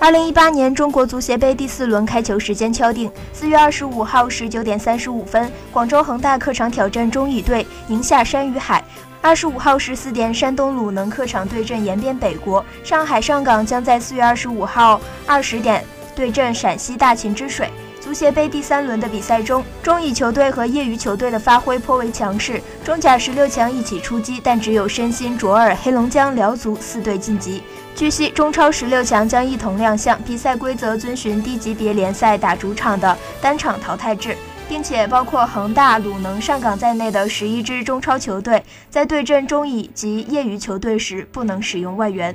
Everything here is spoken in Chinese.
二零一八年中国足协杯第四轮开球时间敲定，四月二十五号十九点三十五分，广州恒大客场挑战中乙队宁夏山与海；二十五号十四点，山东鲁能客场对阵延边北国；上海上港将在四月二十五号二十点对阵陕西大秦之水。足协杯第三轮的比赛中，中乙球队和业余球队的发挥颇为强势，中甲十六强一起出击，但只有申鑫、卓尔、黑龙江辽足四队晋级。据悉，中超十六强将一同亮相，比赛规则遵循低级别联赛打主场的单场淘汰制，并且包括恒大、鲁能、上港在内的十一支中超球队在对阵中乙及业余球队时不能使用外援。